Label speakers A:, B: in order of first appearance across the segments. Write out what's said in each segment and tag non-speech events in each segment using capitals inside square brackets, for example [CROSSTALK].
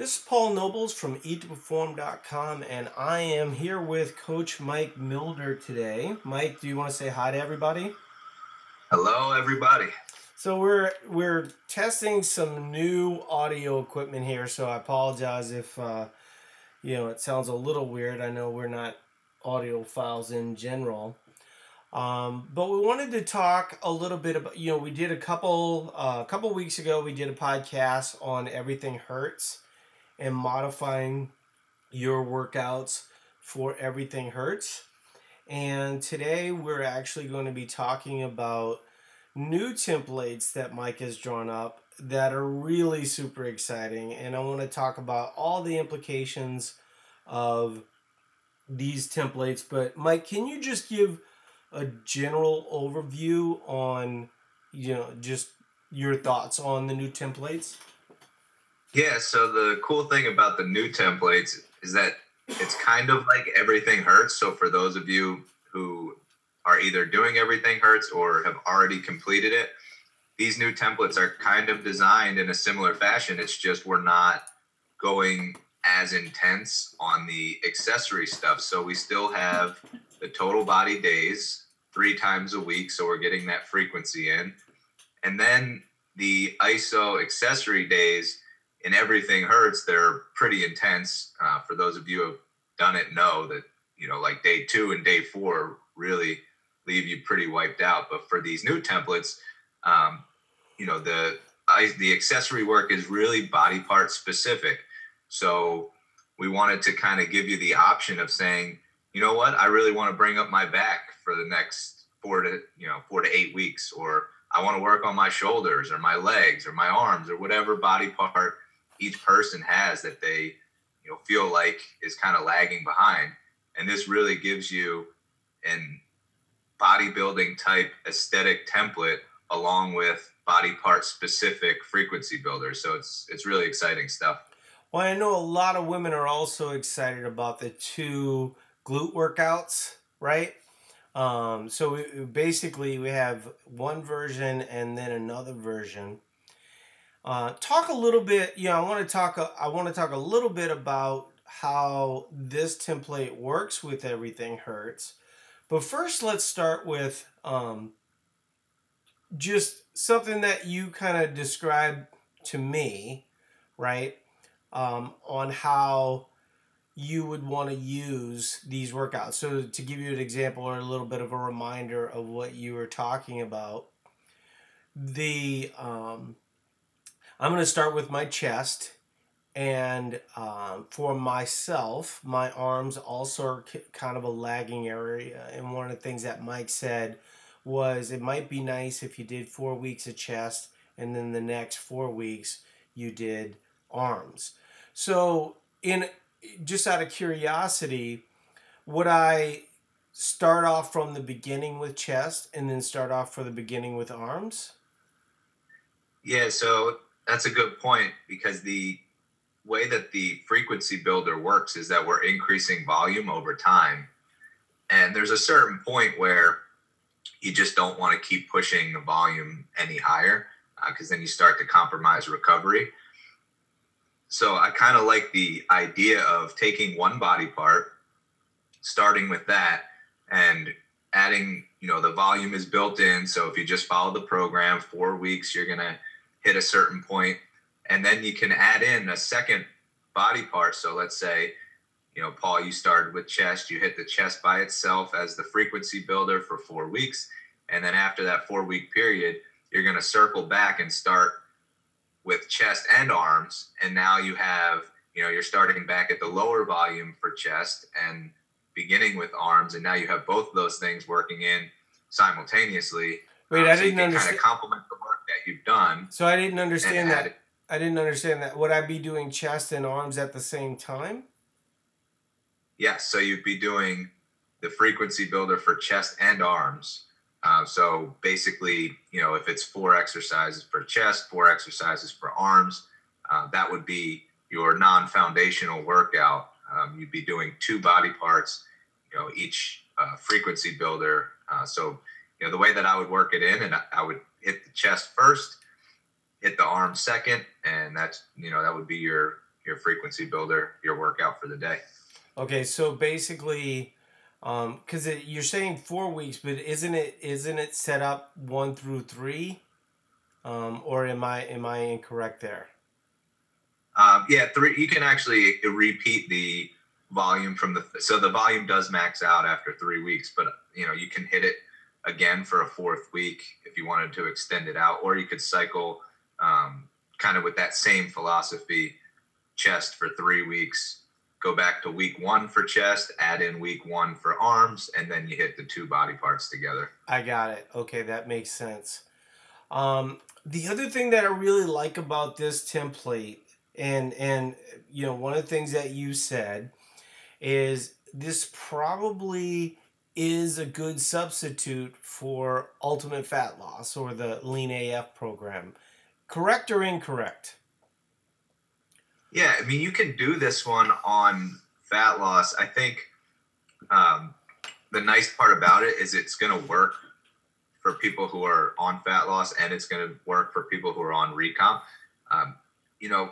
A: This is Paul Nobles from eattoperform.com, and I am here with Coach Mike Milder today. Mike, do you want to say hi to everybody?
B: Hello, everybody.
A: So we're we're testing some new audio equipment here, so I apologize if uh, you know it sounds a little weird. I know we're not audiophiles in general. Um, but we wanted to talk a little bit about, you know, we did a couple, uh, a couple weeks ago, we did a podcast on everything hurts and modifying your workouts for everything hurts. And today we're actually going to be talking about new templates that Mike has drawn up that are really super exciting. And I want to talk about all the implications of these templates. But Mike, can you just give a general overview on, you know, just your thoughts on the new templates?
B: Yeah, so the cool thing about the new templates is that it's kind of like everything hurts. So for those of you who are either doing everything hurts or have already completed it, these new templates are kind of designed in a similar fashion. It's just we're not going as intense on the accessory stuff. So we still have the total body days three times a week. So we're getting that frequency in. And then the ISO accessory days in everything hurts they're pretty intense. Uh, for those of you who have done it know that you know like day two and day four really leave you pretty wiped out. But for these new templates um, you know the I, the accessory work is really body part specific. So we wanted to kind of give you the option of saying you know what? I really want to bring up my back for the next four to you know four to eight weeks or i want to work on my shoulders or my legs or my arms or whatever body part each person has that they you know feel like is kind of lagging behind. And this really gives you an bodybuilding type aesthetic template along with body part specific frequency builders. So it's it's really exciting stuff.
A: Well i know a lot of women are also excited about the two glute workouts right? Um, so we, basically we have one version and then another version uh, talk a little bit. You know, I want to talk. I want to talk a little bit about how this template works with everything hurts. But first, let's start with um, just something that you kind of described to me, right? Um, on how you would want to use these workouts. So, to give you an example or a little bit of a reminder of what you were talking about, the um, I'm going to start with my chest. And um, for myself, my arms also are kind of a lagging area. And one of the things that Mike said was it might be nice if you did four weeks of chest and then the next four weeks you did arms. So, in just out of curiosity, would I start off from the beginning with chest and then start off for the beginning with arms?
B: Yeah, so that's a good point because the way that the frequency builder works is that we're increasing volume over time. And there's a certain point where you just don't want to keep pushing the volume any higher because uh, then you start to compromise recovery. So I kind of like the idea of taking one body part, starting with that, and adding, you know, the volume is built in. So if you just follow the program, four weeks, you're going to hit a certain point, and then you can add in a second body part. So let's say, you know, Paul, you started with chest, you hit the chest by itself as the frequency builder for four weeks. And then after that four week period, you're going to circle back and start with chest and arms. And now you have, you know, you're starting back at the lower volume for chest and beginning with arms. And now you have both of those things working in simultaneously.
A: Wait, um, I so didn't understand.
B: Kind of complement the work that you've done.
A: So I didn't understand that. I didn't understand that. Would I be doing chest and arms at the same time?
B: Yes. So you'd be doing the frequency builder for chest and arms. Uh, so basically, you know, if it's four exercises for chest, four exercises for arms, uh, that would be your non-foundational workout. Um, you'd be doing two body parts, you know, each uh, frequency builder. Uh, so you know the way that I would work it in, and I would hit the chest first, hit the arm second, and that's you know that would be your your frequency builder, your workout for the day.
A: Okay, so basically, um, because you're saying four weeks, but isn't it isn't it set up one through three, um, or am I am I incorrect there?
B: Um, yeah, three. You can actually repeat the volume from the so the volume does max out after three weeks, but you know you can hit it again for a fourth week if you wanted to extend it out, or you could cycle um, kind of with that same philosophy, chest for three weeks, go back to week one for chest, add in week one for arms, and then you hit the two body parts together.
A: I got it. Okay, that makes sense. Um, the other thing that I really like about this template, and and you know, one of the things that you said is this probably is a good substitute for ultimate fat loss or the lean AF program. Correct or incorrect?
B: Yeah, I mean, you can do this one on fat loss. I think um, the nice part about it is it's going to work for people who are on fat loss and it's going to work for people who are on recomp. Um, you know,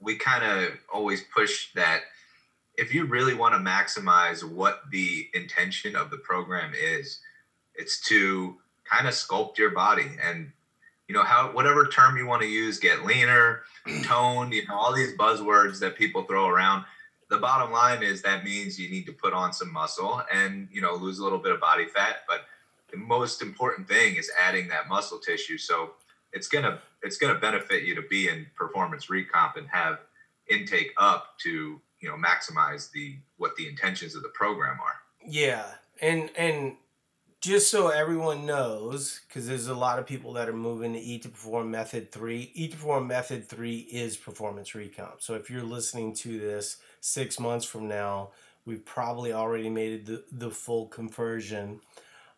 B: we kind of always push that if you really want to maximize what the intention of the program is, it's to kind of sculpt your body and you know how whatever term you want to use get leaner [CLEARS THROAT] toned you know all these buzzwords that people throw around. The bottom line is that means you need to put on some muscle and you know lose a little bit of body fat but the most important thing is adding that muscle tissue. So it's gonna it's gonna benefit you to be in performance recomp and have intake up to you know maximize the what the intentions of the program are.
A: Yeah and and just so everyone knows because there's a lot of people that are moving to eat to perform method 3 eat to perform method 3 is performance recomp so if you're listening to this six months from now we've probably already made the, the full conversion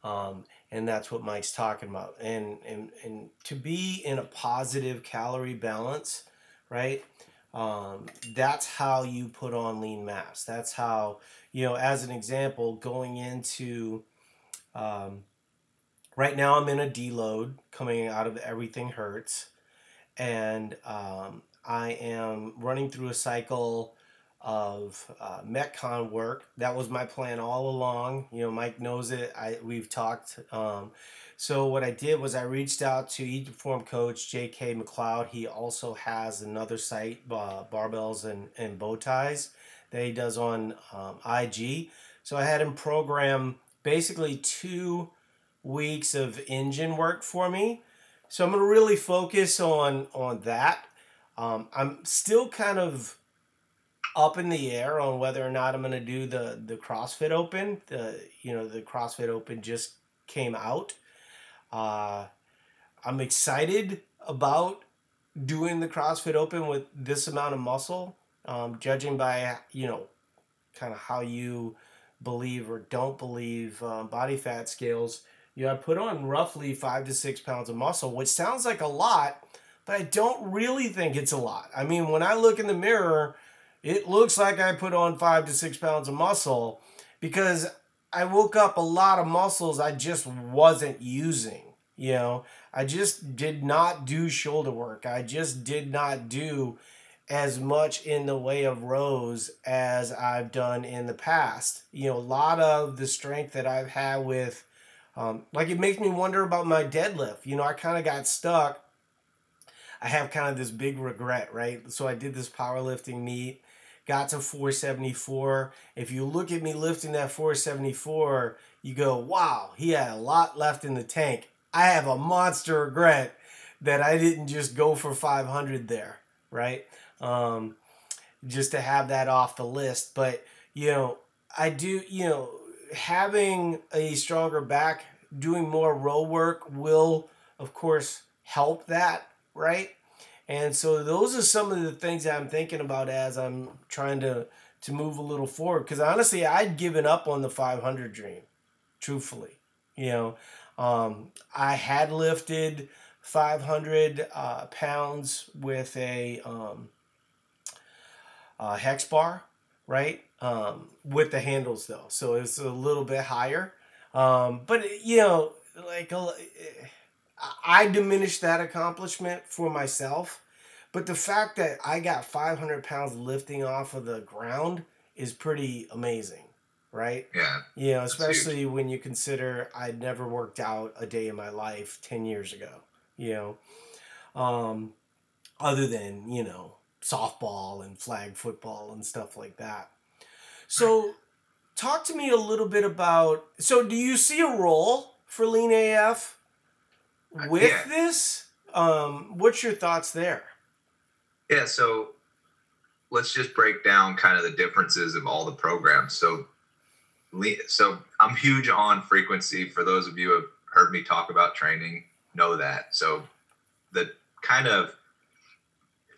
A: um, and that's what mike's talking about and, and and to be in a positive calorie balance right um, that's how you put on lean mass. That's how, you know, as an example, going into, um, right now I'm in a deload coming out of Everything Hurts. And um, I am running through a cycle of uh, Metcon work. That was my plan all along. You know, Mike knows it. I we've talked. Um, so what I did was I reached out to Eat Perform coach J.K. McLeod. He also has another site, uh, barbells and, and bow ties, that he does on um, IG. So I had him program basically two weeks of engine work for me. So I'm going to really focus on on that. Um, I'm still kind of up in the air on whether or not I'm going to do the the CrossFit Open. The you know the CrossFit Open just came out. Uh, I'm excited about doing the CrossFit Open with this amount of muscle, um, judging by you know, kind of how you believe or don't believe um, body fat scales. You know, I put on roughly five to six pounds of muscle, which sounds like a lot, but I don't really think it's a lot. I mean, when I look in the mirror, it looks like I put on five to six pounds of muscle because I woke up a lot of muscles I just wasn't using. You know, I just did not do shoulder work. I just did not do as much in the way of rows as I've done in the past. You know, a lot of the strength that I've had with, um, like, it makes me wonder about my deadlift. You know, I kind of got stuck. I have kind of this big regret, right? So I did this powerlifting meet got to 474. If you look at me lifting that 474, you go, wow, he had a lot left in the tank. I have a monster regret that I didn't just go for 500 there, right? Um, just to have that off the list. But, you know, I do, you know, having a stronger back, doing more row work will, of course, help that, right? And so those are some of the things I'm thinking about as I'm trying to to move a little forward. Because honestly, I'd given up on the 500 dream, truthfully. You know, um, I had lifted 500 uh, pounds with a, um, a hex bar, right? Um, with the handles though, so it's a little bit higher. Um, but you know, like I diminished that accomplishment for myself, But the fact that I got 500 pounds lifting off of the ground is pretty amazing, right?
B: Yeah.
A: You know, especially when you consider I'd never worked out a day in my life 10 years ago, you know, um, other than, you know, softball and flag football and stuff like that. So, talk to me a little bit about. So, do you see a role for Lean AF with
B: yeah.
A: this? Um, what's your thoughts there?
B: Yeah, so let's just break down kind of the differences of all the programs. So, so I'm huge on frequency. For those of you who have heard me talk about training, know that. So, the kind of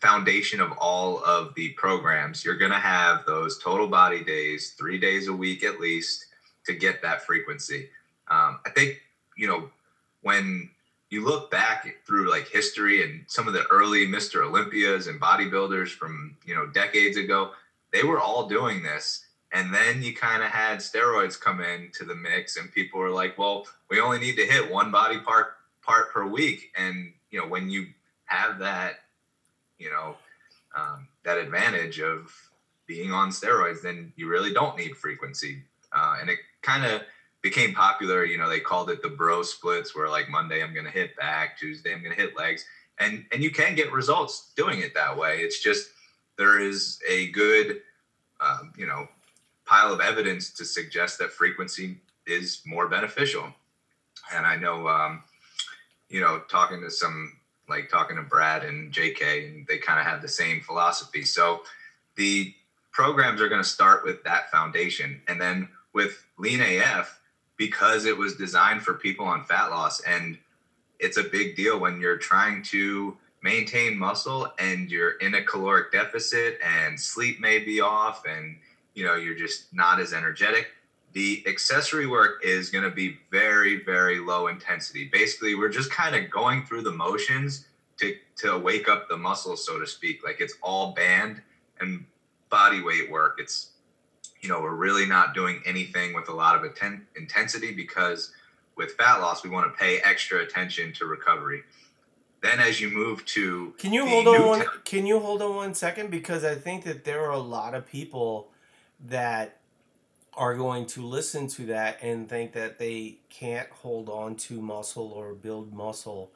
B: foundation of all of the programs, you're going to have those total body days, three days a week at least, to get that frequency. Um, I think you know when you look back through like history and some of the early Mr. Olympias and bodybuilders from, you know, decades ago, they were all doing this. And then you kind of had steroids come into the mix and people were like, well, we only need to hit one body part part per week. And, you know, when you have that, you know, um, that advantage of being on steroids, then you really don't need frequency. Uh, and it kind of became popular. You know, they called it the bro splits, where like Monday I'm going to hit back, Tuesday I'm going to hit legs, and and you can get results doing it that way. It's just there is a good, um, you know, pile of evidence to suggest that frequency is more beneficial. And I know, um, you know, talking to some like talking to Brad and JK, and they kind of have the same philosophy. So the programs are going to start with that foundation, and then with Lean AF, because it was designed for people on fat loss and it's a big deal when you're trying to maintain muscle and you're in a caloric deficit and sleep may be off and you know you're just not as energetic the accessory work is going to be very very low intensity. Basically we're just kind of going through the motions to to wake up the muscles so to speak. Like it's all band and body weight work. It's you know, we're really not doing anything with a lot of atten- intensity because with fat loss, we want to pay extra attention to recovery. Then, as you move to
A: can you hold on one, can you hold on one second? Because I think that there are a lot of people that are going to listen to that and think that they can't hold on to muscle or build muscle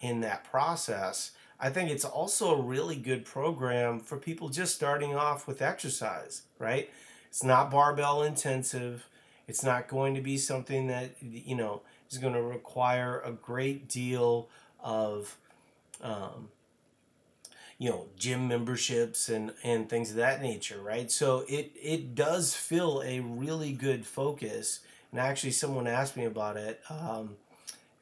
A: in that process. I think it's also a really good program for people just starting off with exercise, right? It's not barbell intensive. It's not going to be something that, you know, is going to require a great deal of, um, you know, gym memberships and, and things of that nature, right? So it, it does fill a really good focus. And actually, someone asked me about it. Um,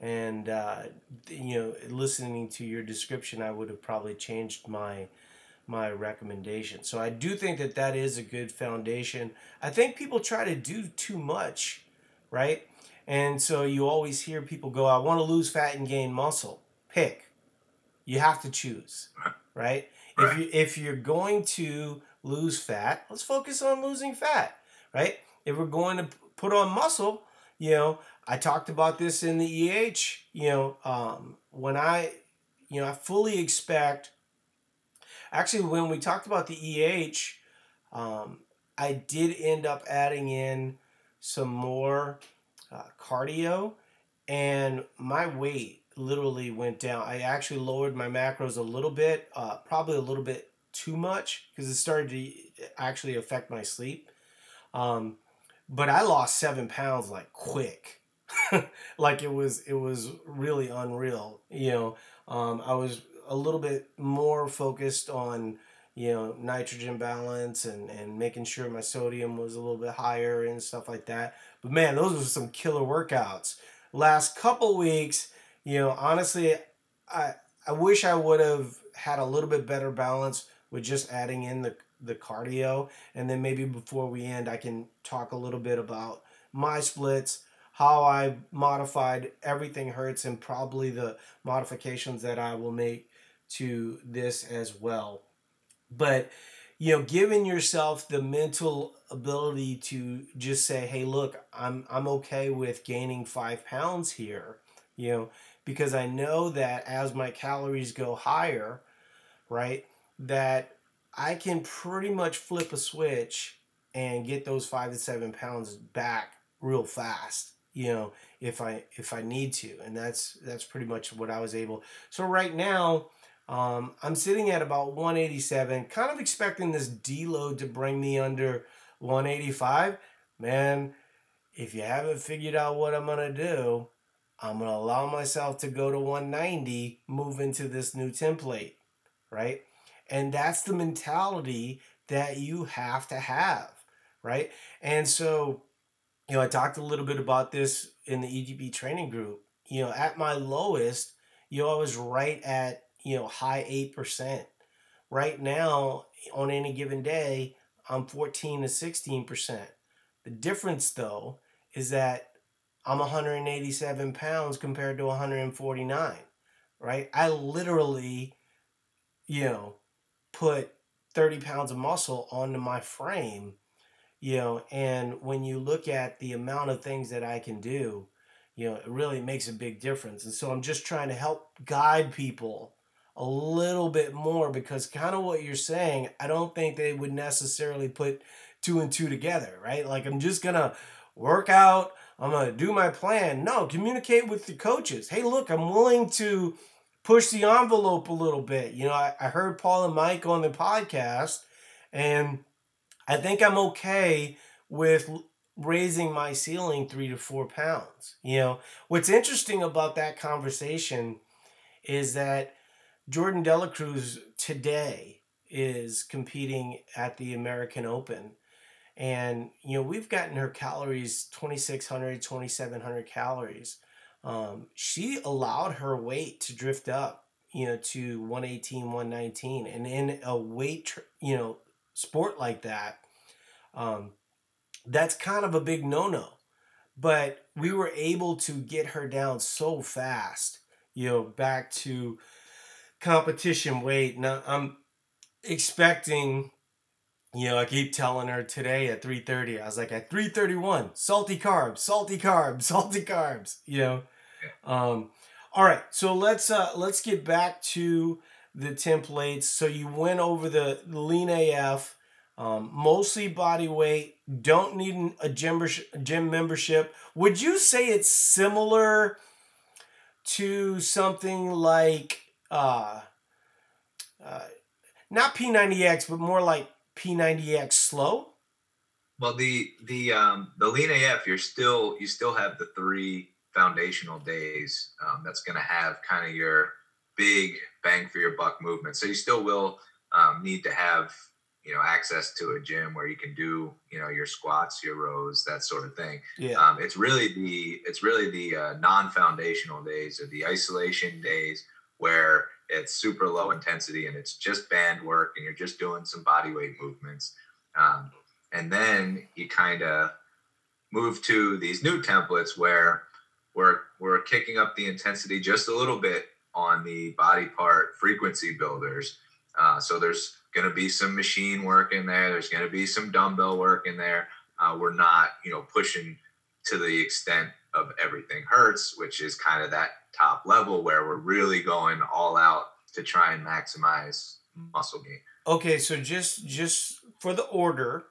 A: and, uh, you know, listening to your description, I would have probably changed my my recommendation. So I do think that that is a good foundation. I think people try to do too much, right? And so you always hear people go, I want to lose fat and gain muscle. Pick. You have to choose, right? right? If you if you're going to lose fat, let's focus on losing fat, right? If we're going to put on muscle, you know, I talked about this in the EH, you know, um, when I, you know, I fully expect Actually, when we talked about the EH, um, I did end up adding in some more uh, cardio, and my weight literally went down. I actually lowered my macros a little bit, uh, probably a little bit too much because it started to actually affect my sleep. Um, but I lost seven pounds like quick. [LAUGHS] like it was it was really unreal you know um, i was a little bit more focused on you know nitrogen balance and and making sure my sodium was a little bit higher and stuff like that but man those were some killer workouts last couple weeks you know honestly i i wish i would have had a little bit better balance with just adding in the the cardio and then maybe before we end i can talk a little bit about my splits how i modified everything hurts and probably the modifications that i will make to this as well. But you know, giving yourself the mental ability to just say, "Hey, look, I'm I'm okay with gaining five pounds here," you know, because I know that as my calories go higher, right? That I can pretty much flip a switch and get those five to seven pounds back real fast you know if i if i need to and that's that's pretty much what i was able so right now um, i'm sitting at about 187 kind of expecting this deload to bring me under 185 man if you haven't figured out what i'm gonna do i'm gonna allow myself to go to 190 move into this new template right and that's the mentality that you have to have right and so you know, I talked a little bit about this in the ETP training group. You know, at my lowest, you know, I was right at, you know, high 8%. Right now, on any given day, I'm 14 to 16%. The difference, though, is that I'm 187 pounds compared to 149, right? I literally, you know, put 30 pounds of muscle onto my frame you know and when you look at the amount of things that i can do you know it really makes a big difference and so i'm just trying to help guide people a little bit more because kind of what you're saying i don't think they would necessarily put two and two together right like i'm just gonna work out i'm gonna do my plan no communicate with the coaches hey look i'm willing to push the envelope a little bit you know i, I heard paul and mike on the podcast and I think I'm okay with raising my ceiling three to four pounds. You know, what's interesting about that conversation is that Jordan Delacruz today is competing at the American Open. And, you know, we've gotten her calories 2,600, 2,700 calories. Um, she allowed her weight to drift up, you know, to 118, 119. And in a weight, you know, sport like that, um, that's kind of a big no no. But we were able to get her down so fast, you know, back to competition weight. Now I'm expecting, you know, I keep telling her today at 3:30. I was like at 3:31, salty carbs, salty carbs, [LAUGHS] salty carbs, you know. Um, all right, so let's uh let's get back to the templates. So you went over the lean AF, um, mostly body weight. Don't need a gym, gym membership. Would you say it's similar to something like uh, uh, not P90X, but more like P90X slow?
B: Well, the the um, the lean AF, you're still you still have the three foundational days. Um, that's going to have kind of your big bang for your buck movement. So you still will um, need to have you know access to a gym where you can do you know your squats your rows that sort of thing yeah um, it's really the it's really the uh, non-foundational days or the isolation days where it's super low intensity and it's just band work and you're just doing some body weight movements um, and then you kind of move to these new templates where we're we're kicking up the intensity just a little bit on the body part frequency builders uh, so there's going to be some machine work in there. There's going to be some dumbbell work in there. Uh, we're not, you know, pushing to the extent of everything hurts, which is kind of that top level where we're really going all out to try and maximize muscle gain.
A: Okay, so just just for the order,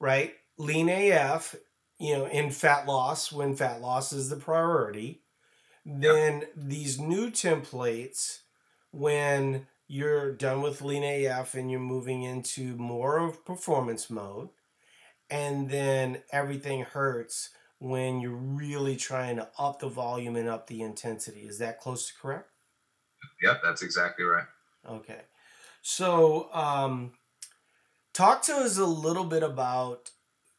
A: right? Lean AF, you know, in fat loss when fat loss is the priority. Then yep. these new templates when you're done with lean AF and you're moving into more of performance mode. And then everything hurts when you're really trying to up the volume and up the intensity. Is that close to correct?
B: Yep, that's exactly right.
A: Okay. So, um, talk to us a little bit about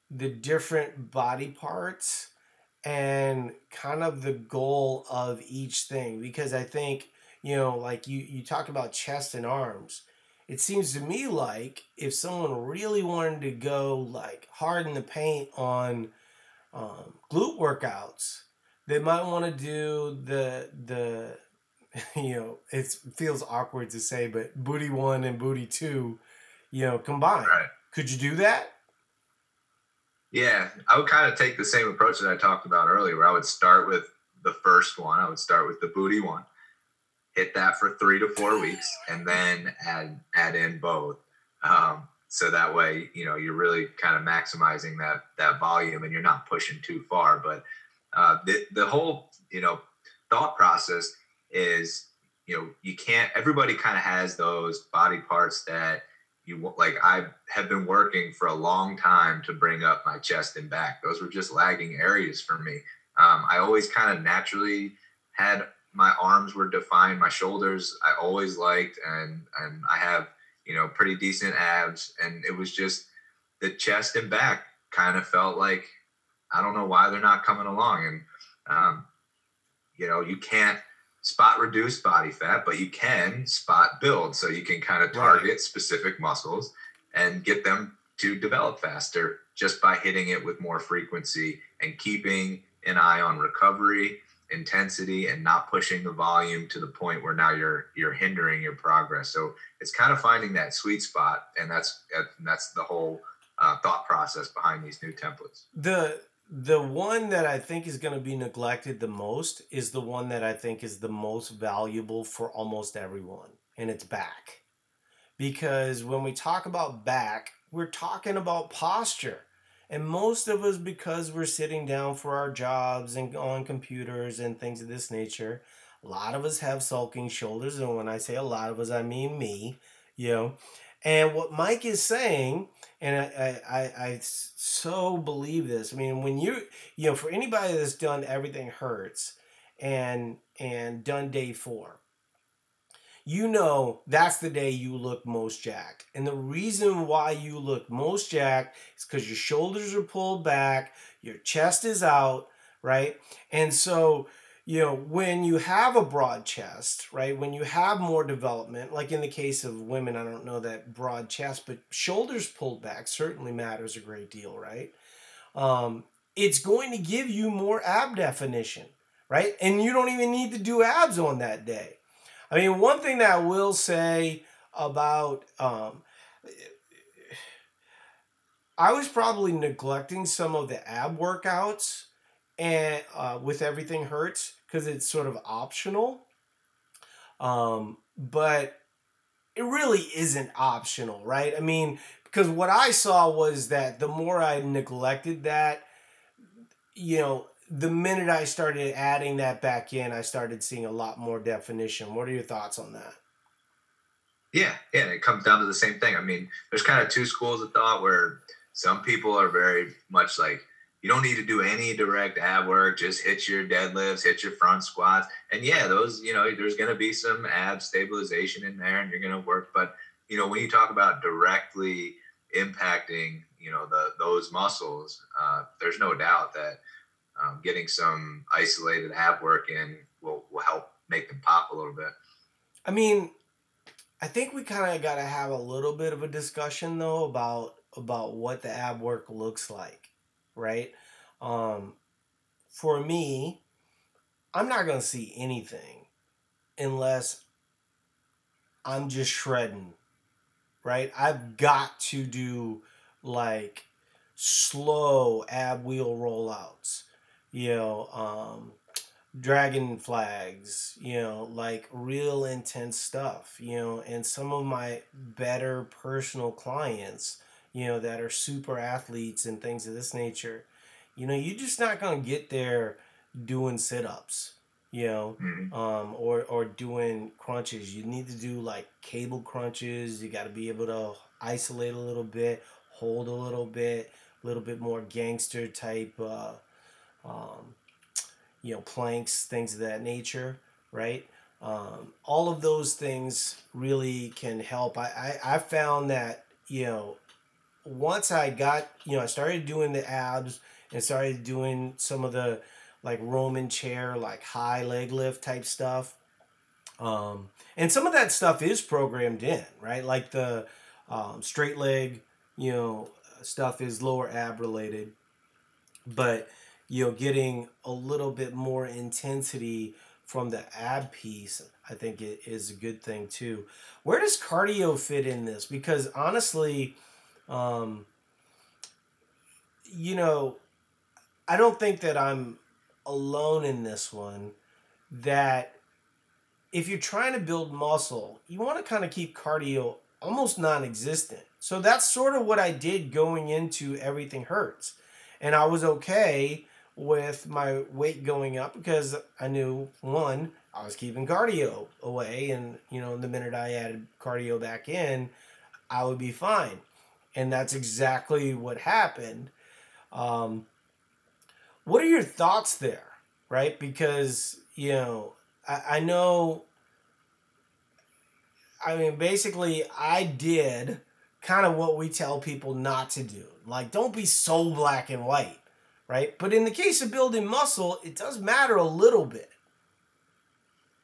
A: the different body parts and kind of the goal of each thing because I think you know, like you you talk about chest and arms. It seems to me like if someone really wanted to go like hard in the paint on um, glute workouts, they might want to do the the [LAUGHS] you know it feels awkward to say, but booty one and booty two, you know, combined. Right. Could you do that?
B: Yeah, I would kind of take the same approach that I talked about earlier, where I would start with the first one. I would start with the booty one, hit that for three to four weeks, and then add add in both. Um, so that way, you know, you're really kind of maximizing that that volume, and you're not pushing too far. But uh, the the whole you know thought process is you know you can't. Everybody kind of has those body parts that you like I have been working for a long time to bring up my chest and back. Those were just lagging areas for me. Um, I always kind of naturally had my arms were defined, my shoulders I always liked, and and I have you know pretty decent abs, and it was just the chest and back kind of felt like I don't know why they're not coming along, and um, you know you can't spot reduce body fat, but you can spot build. So you can kind of target right. specific muscles and get them to develop faster just by hitting it with more frequency and keeping an eye on recovery, intensity, and not pushing the volume to the point where now you're you're hindering your progress. So it's kind of finding that sweet spot, and that's that's the whole uh, thought process behind these new templates.
A: The the one that I think is going to be neglected the most is the one that I think is the most valuable for almost everyone, and it's back. Because when we talk about back, we're talking about posture. And most of us, because we're sitting down for our jobs and on computers and things of this nature, a lot of us have sulking shoulders. And when I say a lot of us, I mean me, you know. And what Mike is saying and I, I, I so believe this. I mean, when you, you know, for anybody that's done everything hurts, and and done day four, you know that's the day you look most jacked. And the reason why you look most jacked is because your shoulders are pulled back, your chest is out, right? And so you know, when you have a broad chest, right, when you have more development, like in the case of women, I don't know that broad chest, but shoulders pulled back certainly matters a great deal, right? Um, it's going to give you more ab definition, right? And you don't even need to do abs on that day. I mean, one thing that I will say about, um, I was probably neglecting some of the ab workouts and uh, with everything hurts because it's sort of optional. Um, but it really isn't optional, right? I mean, because what I saw was that the more I neglected that, you know, the minute I started adding that back in, I started seeing a lot more definition. What are your thoughts on that?
B: Yeah, yeah, it comes down to the same thing. I mean, there's kind of two schools of thought where some people are very much like, you don't need to do any direct ab work. Just hit your deadlifts, hit your front squats. And yeah, those, you know, there's going to be some ab stabilization in there and you're going to work. But, you know, when you talk about directly impacting, you know, the those muscles, uh, there's no doubt that um, getting some isolated ab work in will, will help make them pop a little bit.
A: I mean, I think we kind of got to have a little bit of a discussion though about about what the ab work looks like right? Um, for me, I'm not to see anything unless I'm just shredding, right? I've got to do like slow ab wheel rollouts, you know, um, dragon flags, you know, like real intense stuff, you know, and some of my better personal clients you know, that are super athletes and things of this nature, you know, you're just not going to get there doing sit ups, you know, mm-hmm. um, or, or doing crunches. You need to do like cable crunches. You got to be able to isolate a little bit, hold a little bit, a little bit more gangster type, uh, um, you know, planks, things of that nature, right? Um, all of those things really can help. I, I, I found that, you know, once I got, you know, I started doing the abs and started doing some of the like Roman chair, like high leg lift type stuff. Um, and some of that stuff is programmed in, right? Like the um, straight leg, you know, stuff is lower ab related, but you know, getting a little bit more intensity from the ab piece, I think it is a good thing too. Where does cardio fit in this? Because honestly, um, you know, I don't think that I'm alone in this one. That if you're trying to build muscle, you want to kind of keep cardio almost non-existent. So that's sort of what I did going into everything hurts. And I was okay with my weight going up because I knew one, I was keeping cardio away and you know, the minute I added cardio back in, I would be fine. And that's exactly what happened. Um, what are your thoughts there? Right? Because, you know, I, I know I mean, basically, I did kind of what we tell people not to do. Like, don't be so black and white, right? But in the case of building muscle, it does matter a little bit.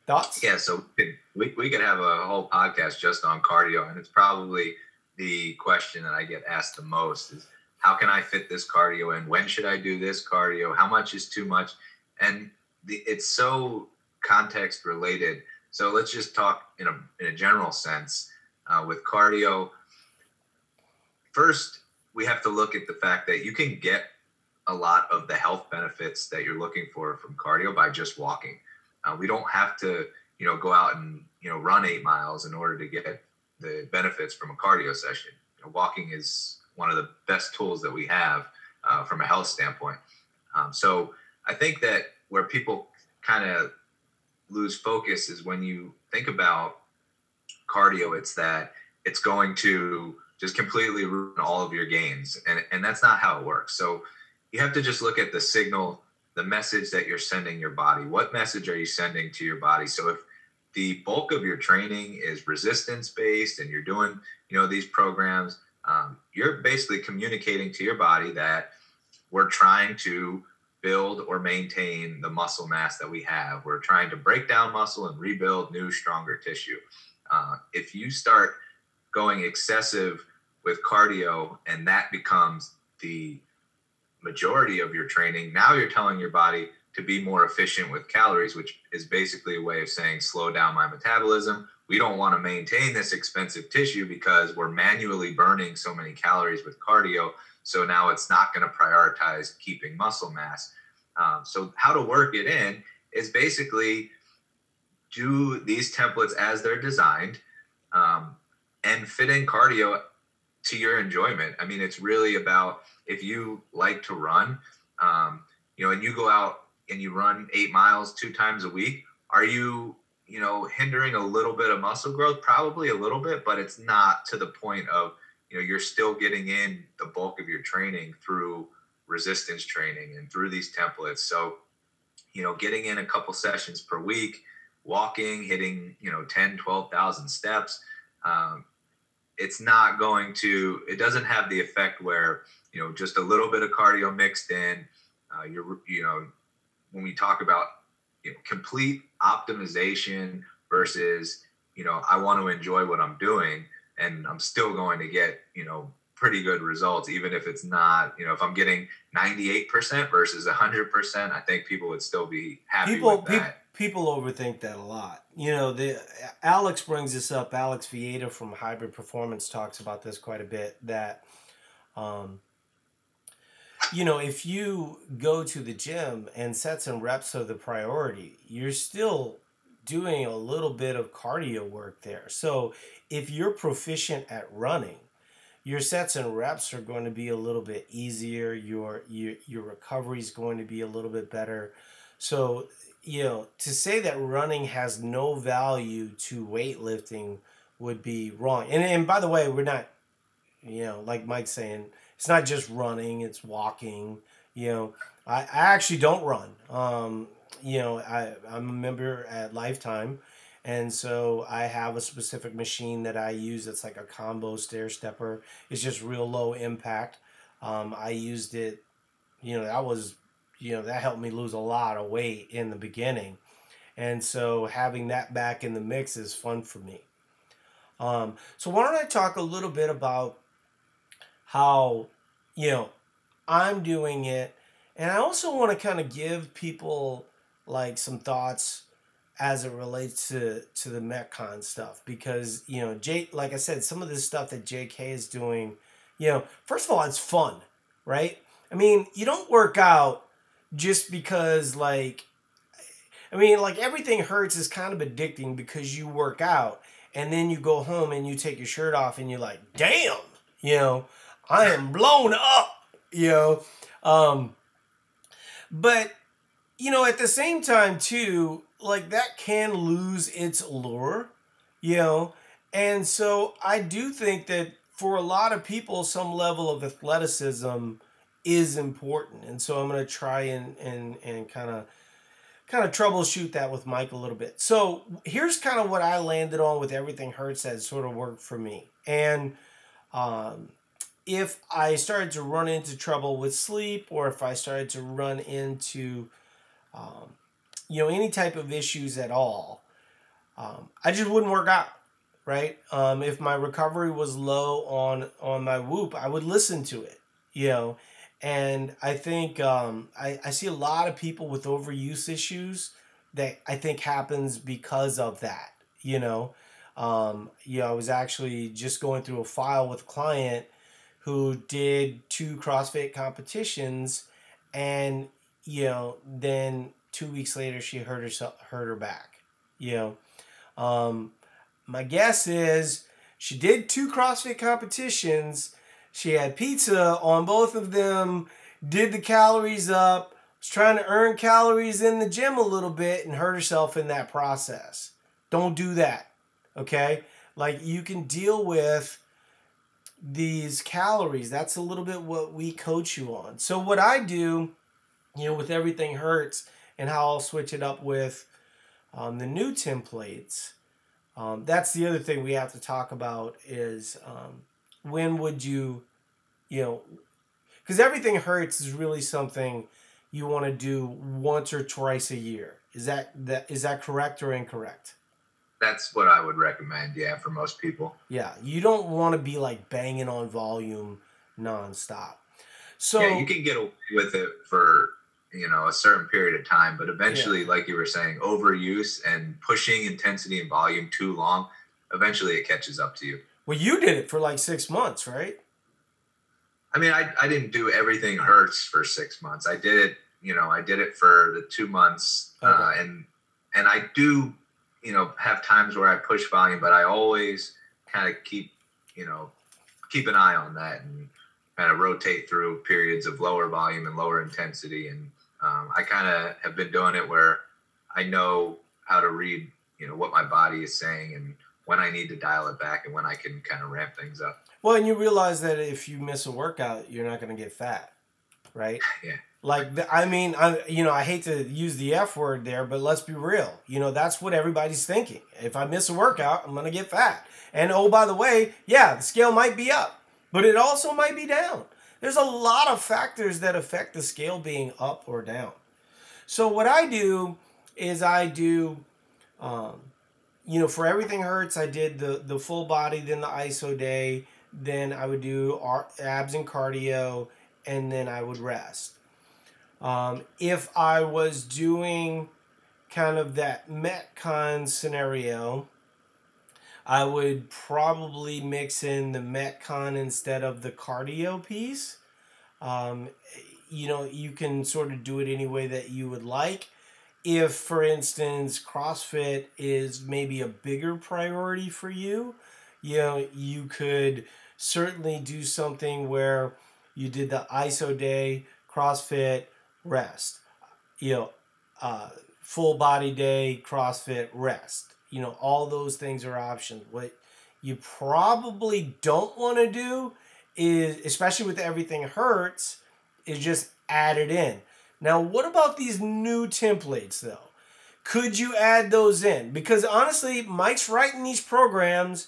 A: Thoughts?
B: Yeah, so we, we could have a whole podcast just on cardio, and it's probably the question that I get asked the most is how can I fit this cardio in? When should I do this cardio? How much is too much? And the, it's so context related so let's just talk in a, in a general sense uh, with cardio. First, we have to look at the fact that you can get a lot of the health benefits that you're looking for from cardio by just walking. Uh, we don't have to, you know, go out and you know run eight miles in order to get the benefits from a cardio session. You know, walking is one of the best tools that we have uh, from a health standpoint. Um, so I think that where people kind of lose focus is when you think about cardio, it's that it's going to just completely ruin all of your gains. And, and that's not how it works. So you have to just look at the signal, the message that you're sending your body. What message are you sending to your body? So if the bulk of your training is resistance based and you're doing, you know, these programs, um, you're basically communicating to your body that we're trying to build or maintain the muscle mass that we have. We're trying to break down muscle and rebuild new, stronger tissue. Uh, if you start going excessive with cardio and that becomes the majority of your training, now you're telling your body to be more efficient with calories, which is basically a way of saying slow down my metabolism. We don't want to maintain this expensive tissue because we're manually burning so many calories with cardio. So now it's not going to prioritize keeping muscle mass. Um, so how to work it in is basically do these templates as they're designed um, and fit in cardio to your enjoyment. I mean, it's really about if you like to run, um, you know, and you go out and you run eight miles two times a week, are you, you know, hindering a little bit of muscle growth? Probably a little bit, but it's not to the point of, you know, you're still getting in the bulk of your training through resistance training and through these templates. So, you know, getting in a couple sessions per week, walking, hitting, you know, 10, 12,000 steps, um, it's not going to, it doesn't have the effect where, you know, just a little bit of cardio mixed in, uh, you're, you know, when we talk about you know, complete optimization versus, you know, I want to enjoy what I'm doing and I'm still going to get, you know, pretty good results, even if it's not, you know, if I'm getting 98% versus 100%, I think people would still be happy
A: people,
B: with that.
A: People overthink that a lot. You know, the Alex brings this up. Alex Viada from Hybrid Performance talks about this quite a bit. That, um, you know, if you go to the gym and sets and reps are the priority, you're still doing a little bit of cardio work there. So if you're proficient at running, your sets and reps are going to be a little bit easier. Your your your recovery is going to be a little bit better. So you know to say that running has no value to weightlifting would be wrong. And and by the way, we're not you know like Mike's saying it's not just running; it's walking. You know, I, I actually don't run. Um, you know, I I'm a member at Lifetime and so I have a specific machine that I use. It's like a combo stair stepper. It's just real low impact. Um, I used it, you know, that was, you know, that helped me lose a lot of weight in the beginning. And so having that back in the mix is fun for me. Um, so why don't I talk a little bit about how, you know, I'm doing it. And I also want to kind of give people like some thoughts as it relates to to the metcon stuff because you know jake like i said some of this stuff that jk is doing you know first of all it's fun right i mean you don't work out just because like I mean, like everything hurts is kind of addicting because you work out and then you go home and you take your shirt off and you're like, damn, you know, I am [LAUGHS] blown up, you know. Um, but you know, at the same time too, like that can lose its lure, you know. And so I do think that for a lot of people, some level of athleticism is important. And so I'm going to try and and and kind of kind of troubleshoot that with Mike a little bit. So here's kind of what I landed on with everything hurts that sort of worked for me. And um, if I started to run into trouble with sleep, or if I started to run into um, you know any type of issues at all, um, I just wouldn't work out. Right? Um, if my recovery was low on on my whoop, I would listen to it. You know, and I think um, I, I see a lot of people with overuse issues that I think happens because of that. You know, um, you know, I was actually just going through a file with a client who did two CrossFit competitions, and you know, then two weeks later she hurt herself, hurt her back. You know, um, my guess is she did two CrossFit competitions she had pizza on both of them, did the calories up, was trying to earn calories in the gym a little bit and hurt herself in that process. Don't do that. Okay? Like you can deal with these calories. That's a little bit what we coach you on. So what I do, you know, with everything hurts and how I'll switch it up with um, the new templates. Um, that's the other thing we have to talk about is um, when would you, you know, because everything hurts is really something you want to do once or twice a year. Is that that is that correct or incorrect?
B: That's what I would recommend. Yeah, for most people.
A: Yeah, you don't want to be like banging on volume nonstop. So
B: yeah, you can get away with it for you know a certain period of time, but eventually, yeah. like you were saying, overuse and pushing intensity and volume too long, eventually it catches up to you.
A: Well, you did it for like six months, right?
B: I mean, I, I didn't do everything hurts for six months. I did it, you know, I did it for the two months, uh, okay. uh, and and I do, you know, have times where I push volume, but I always kind of keep, you know, keep an eye on that and kind of rotate through periods of lower volume and lower intensity. And um, I kind of have been doing it where I know how to read, you know, what my body is saying and when I need to dial it back and when I can kind of ramp things up.
A: Well, and you realize that if you miss a workout, you're not going to get fat, right? [LAUGHS]
B: Yeah.
A: Like the, I mean, I you know I hate to use the F word there, but let's be real. You know that's what everybody's thinking. If I miss a workout, I'm gonna get fat. And oh, by the way, yeah, the scale might be up, but it also might be down. There's a lot of factors that affect the scale being up or down. So what I do is I do um, you know, for everything hurts, I did the the full body, then the ISO day, then I would do abs and cardio, and then I would rest. Um, if I was doing kind of that metcon scenario, I would probably mix in the metcon instead of the cardio piece. Um, you know, you can sort of do it any way that you would like if, for instance, CrossFit is maybe a bigger priority for you, you know, you could certainly do something where you did the ISO day, CrossFit, rest. You know, uh, full body day, CrossFit, rest. You know, all those things are options. What you probably don't want to do is, especially with everything hurts, is just add it in. Now, what about these new templates though? Could you add those in? Because honestly, Mike's writing these programs.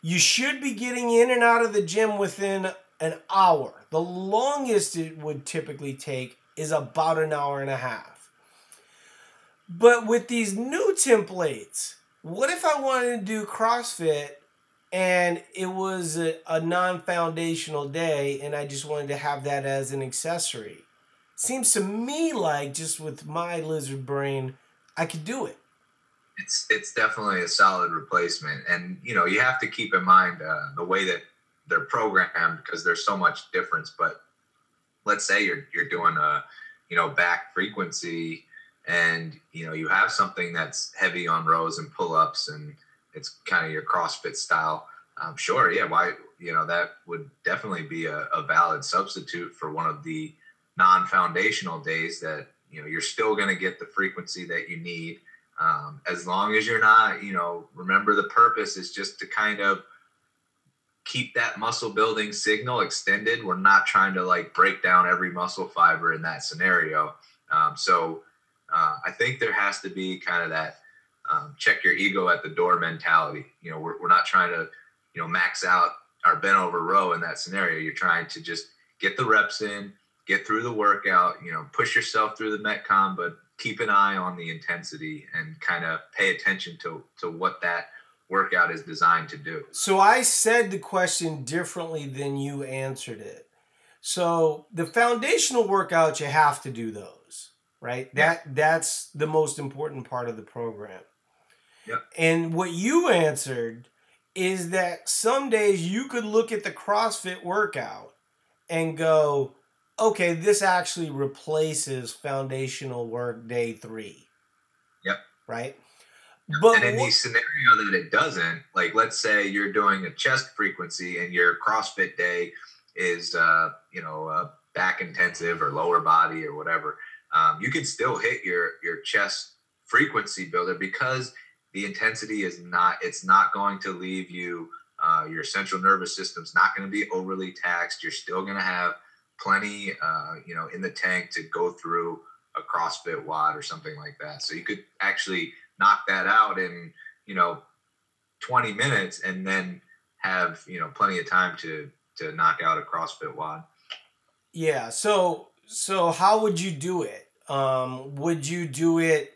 A: You should be getting in and out of the gym within an hour. The longest it would typically take is about an hour and a half. But with these new templates, what if I wanted to do CrossFit and it was a, a non foundational day and I just wanted to have that as an accessory? Seems to me like just with my lizard brain, I could do it.
B: It's it's definitely a solid replacement, and you know you have to keep in mind uh, the way that they're programmed because there's so much difference. But let's say you're you're doing a you know back frequency and you know you have something that's heavy on rows and pull-ups and it's kind of your CrossFit style, um, sure, yeah, why you know that would definitely be a, a valid substitute for one of the non-foundational days that you know you're still going to get the frequency that you need um, as long as you're not you know remember the purpose is just to kind of keep that muscle building signal extended. We're not trying to like break down every muscle fiber in that scenario. Um, so uh, i think there has to be kind of that um, check your ego at the door mentality. You know we're, we're not trying to you know max out our bent over row in that scenario. You're trying to just get the reps in get through the workout, you know, push yourself through the Metcon, but keep an eye on the intensity and kind of pay attention to, to what that workout is designed to do.
A: So I said the question differently than you answered it. So the foundational workouts, you have to do those, right? Yeah. That that's the most important part of the program.
B: Yeah.
A: And what you answered is that some days you could look at the CrossFit workout and go, okay, this actually replaces foundational work day three.
B: Yep.
A: Right.
B: But and in the scenario that it doesn't, like let's say you're doing a chest frequency and your CrossFit day is, uh, you know, uh, back intensive or lower body or whatever, um, you can still hit your your chest frequency builder because the intensity is not it's not going to leave you uh, your central nervous system's not going to be overly taxed you're still going to have plenty, uh, you know, in the tank to go through a CrossFit WOD or something like that. So you could actually knock that out in, you know, 20 minutes and then have, you know, plenty of time to to knock out a CrossFit WOD.
A: Yeah. So so how would you do it? Um, would you do it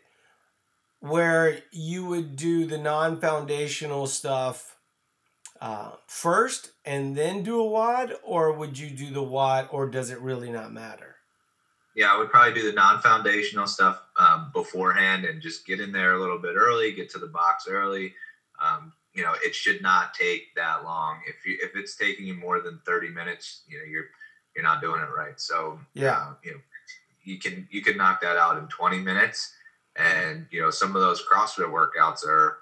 A: where you would do the non-foundational stuff uh, first and then do a WOD, or would you do the WOD, or does it really not matter?
B: Yeah, I would probably do the non-foundational stuff um, beforehand and just get in there a little bit early, get to the box early. Um, you know, it should not take that long. If you if it's taking you more than thirty minutes, you know, you're you're not doing it right. So
A: yeah, uh,
B: you know, you can you can knock that out in twenty minutes, and you know, some of those CrossFit workouts are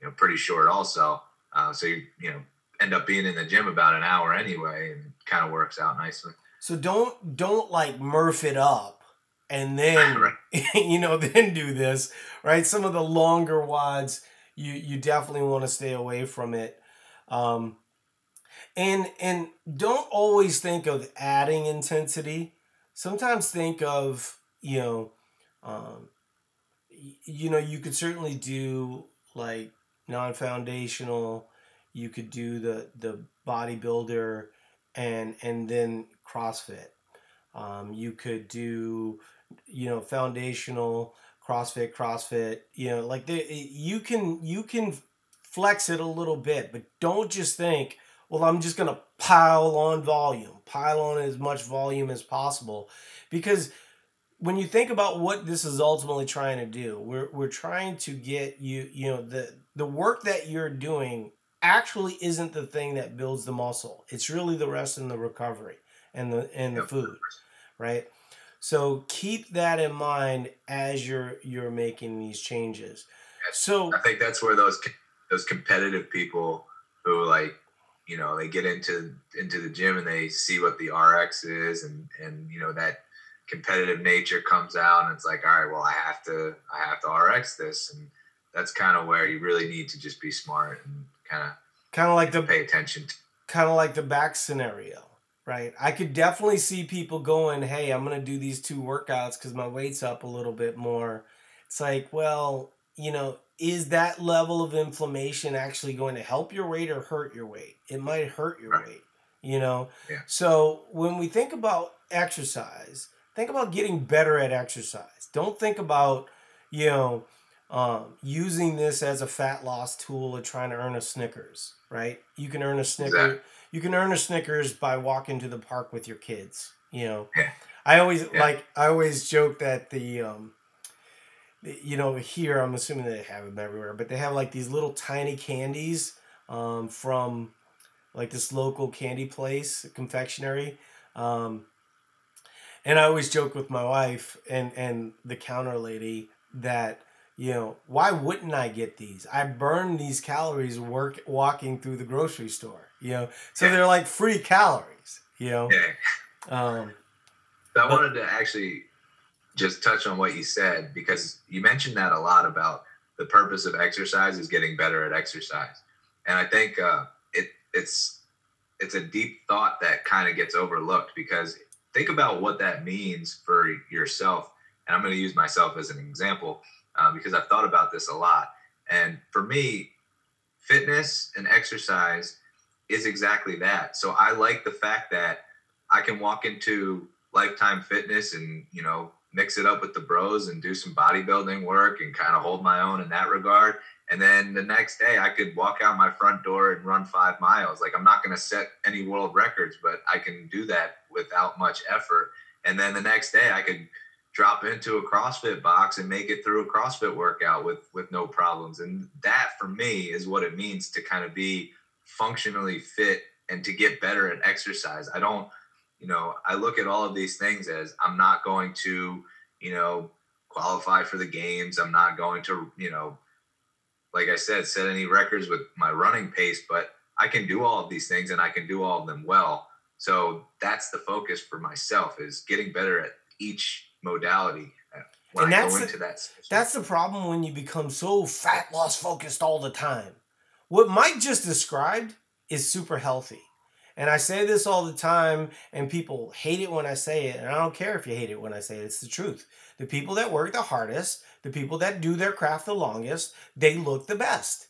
B: you know pretty short also. Uh, so you you know end up being in the gym about an hour anyway, and kind of works out nicely.
A: So don't don't like murph it up and then [LAUGHS] right. [LAUGHS] you know then do this right. Some of the longer WODs, you you definitely want to stay away from it. Um, and and don't always think of adding intensity. Sometimes think of you know, um, you know you could certainly do like non-foundational you could do the the bodybuilder and and then crossfit. Um, you could do you know foundational crossfit crossfit you know like the, you can you can flex it a little bit but don't just think well i'm just going to pile on volume pile on as much volume as possible because when you think about what this is ultimately trying to do, we're we're trying to get you, you know, the the work that you're doing actually isn't the thing that builds the muscle. It's really the rest and the recovery and the and the food, right? So keep that in mind as you're you're making these changes. So
B: I think that's where those those competitive people who like you know they get into into the gym and they see what the RX is and and you know that competitive nature comes out and it's like all right well i have to i have to rx this and that's kind of where you really need to just be smart and kind of
A: kind of like the
B: pay attention to.
A: kind of like the back scenario right i could definitely see people going hey i'm gonna do these two workouts because my weight's up a little bit more it's like well you know is that level of inflammation actually going to help your weight or hurt your weight it might hurt your right. weight you know
B: yeah.
A: so when we think about exercise think about getting better at exercise. Don't think about, you know, um, using this as a fat loss tool or trying to earn a Snickers, right? You can earn a Snickers. Exactly. You can earn a Snickers by walking to the park with your kids. You know, [LAUGHS] I always yeah. like. I always joke that the, um, you know, here I'm assuming they have them everywhere, but they have like these little tiny candies um, from like this local candy place, confectionery. Um, And I always joke with my wife and and the counter lady that you know why wouldn't I get these? I burn these calories work walking through the grocery store. You know, so they're like free calories. You know. Um,
B: I wanted to actually just touch on what you said because you mentioned that a lot about the purpose of exercise is getting better at exercise, and I think uh, it it's it's a deep thought that kind of gets overlooked because think about what that means for yourself. And I'm going to use myself as an example uh, because I've thought about this a lot. And for me, fitness and exercise is exactly that. So I like the fact that I can walk into Lifetime Fitness and, you know, mix it up with the bros and do some bodybuilding work and kind of hold my own in that regard. And then the next day, I could walk out my front door and run five miles. Like, I'm not going to set any world records, but I can do that without much effort. And then the next day, I could drop into a CrossFit box and make it through a CrossFit workout with with no problems. And that, for me, is what it means to kind of be functionally fit and to get better at exercise. I don't, you know, I look at all of these things as I'm not going to, you know, qualify for the games. I'm not going to, you know, like I said, set any records with my running pace, but I can do all of these things and I can do all of them well. So that's the focus for myself is getting better at each modality uh, when
A: and
B: I
A: that's
B: go
A: the,
B: into that.
A: that's the problem when you become so fat loss focused all the time. What Mike just described is super healthy. And I say this all the time, and people hate it when I say it. And I don't care if you hate it when I say it, it's the truth. The people that work the hardest, the people that do their craft the longest, they look the best,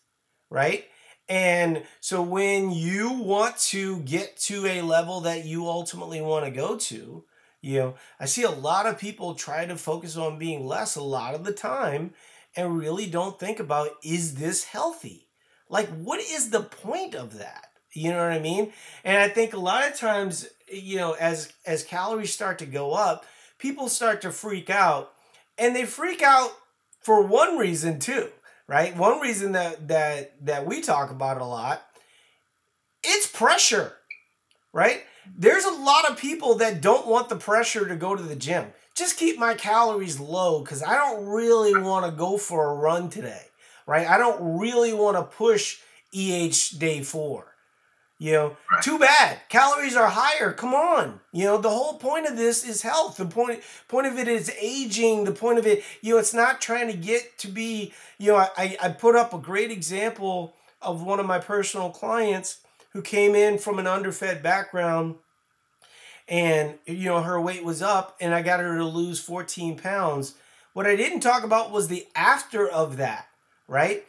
A: right? And so when you want to get to a level that you ultimately want to go to, you know, I see a lot of people try to focus on being less a lot of the time and really don't think about is this healthy? Like what is the point of that? You know what I mean? And I think a lot of times, you know, as as calories start to go up, people start to freak out and they freak out for one reason too, right? One reason that that that we talk about a lot, it's pressure, right? There's a lot of people that don't want the pressure to go to the gym. Just keep my calories low cuz I don't really want to go for a run today, right? I don't really want to push EH day 4 you know, right. too bad. Calories are higher. Come on. You know, the whole point of this is health. The point point of it is aging. The point of it, you know, it's not trying to get to be, you know, I, I put up a great example of one of my personal clients who came in from an underfed background and you know her weight was up and I got her to lose 14 pounds. What I didn't talk about was the after of that, right?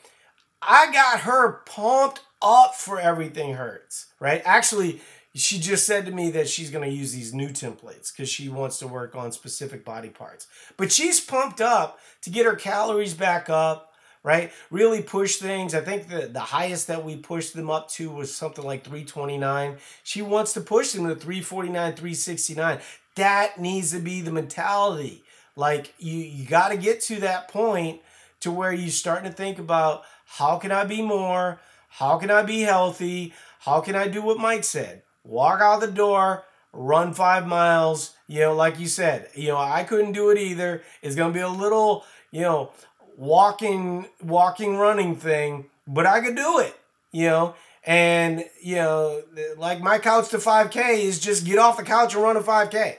A: I got her pumped up for everything hurts, right? Actually, she just said to me that she's going to use these new templates because she wants to work on specific body parts. But she's pumped up to get her calories back up, right? Really push things. I think the, the highest that we pushed them up to was something like 329. She wants to push them to 349, 369. That needs to be the mentality. Like you, you got to get to that point to where you're starting to think about how can I be more? How can I be healthy? How can I do what Mike said? Walk out the door, run five miles. You know, like you said, you know, I couldn't do it either. It's gonna be a little, you know, walking, walking, running thing, but I could do it. You know, and you know, like my couch to 5K is just get off the couch and run a 5K,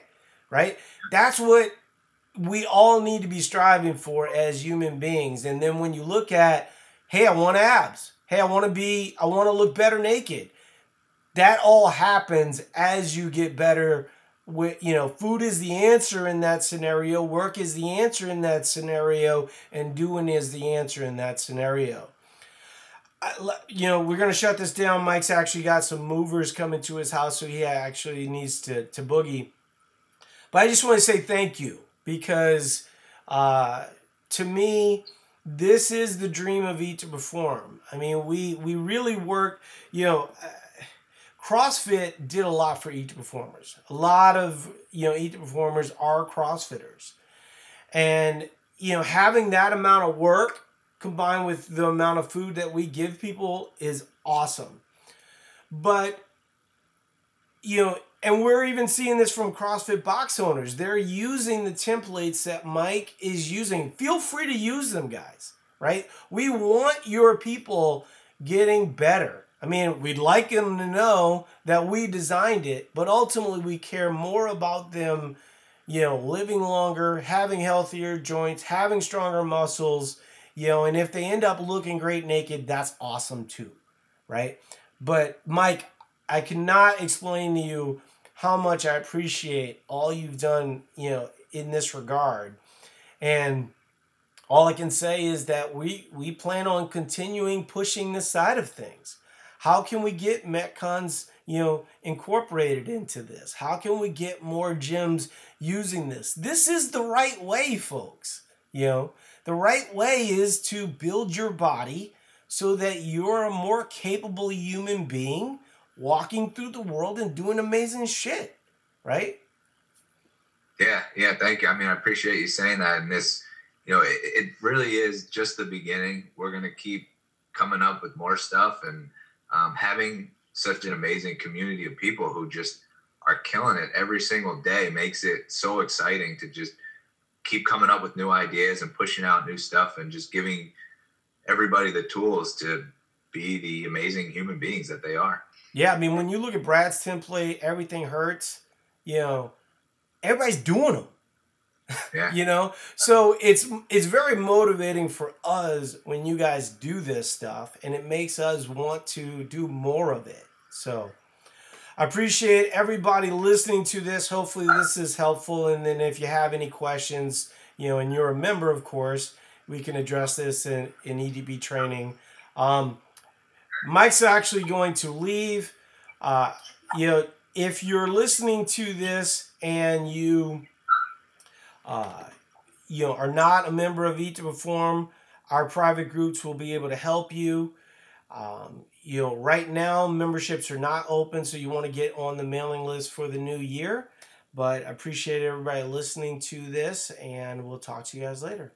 A: right? That's what we all need to be striving for as human beings. And then when you look at, hey, I want abs hey, I want to be, I want to look better naked. That all happens as you get better with, you know, food is the answer in that scenario, work is the answer in that scenario, and doing is the answer in that scenario. You know, we're gonna shut this down. Mike's actually got some movers coming to his house, so he actually needs to to boogie. But I just want to say thank you because uh, to me, this is the dream of Eat to Perform. I mean, we we really work. You know, uh, CrossFit did a lot for Eat to Performers. A lot of you know Eat to Performers are CrossFitters, and you know having that amount of work combined with the amount of food that we give people is awesome. But you know and we're even seeing this from CrossFit box owners. They're using the templates that Mike is using. Feel free to use them, guys, right? We want your people getting better. I mean, we'd like them to know that we designed it, but ultimately we care more about them, you know, living longer, having healthier joints, having stronger muscles, you know, and if they end up looking great naked, that's awesome too, right? But Mike, I cannot explain to you how much I appreciate all you've done, you know, in this regard. And all I can say is that we we plan on continuing pushing this side of things. How can we get Metcons, you know, incorporated into this? How can we get more gyms using this? This is the right way, folks. You know, the right way is to build your body so that you're a more capable human being walking through the world and doing amazing shit, right?
B: Yeah, yeah, thank you. I mean, I appreciate you saying that. And this, you know, it, it really is just the beginning. We're going to keep coming up with more stuff and um, having such an amazing community of people who just are killing it every single day makes it so exciting to just keep coming up with new ideas and pushing out new stuff and just giving everybody the tools to be the amazing human beings that they are.
A: Yeah, I mean, when you look at Brad's template, everything hurts. You know, everybody's doing them.
B: Yeah. [LAUGHS]
A: you know, so it's it's very motivating for us when you guys do this stuff, and it makes us want to do more of it. So. I appreciate everybody listening to this. Hopefully, this is helpful. And then, if you have any questions, you know, and you're a member, of course, we can address this in, in ETP training. Um, Mike's actually going to leave. Uh, you know, if you're listening to this and you, uh, you know, are not a member of Eat to Perform, our private groups will be able to help you. Um, you know, right now memberships are not open, so you want to get on the mailing list for the new year. But I appreciate everybody listening to this, and we'll talk to you guys later.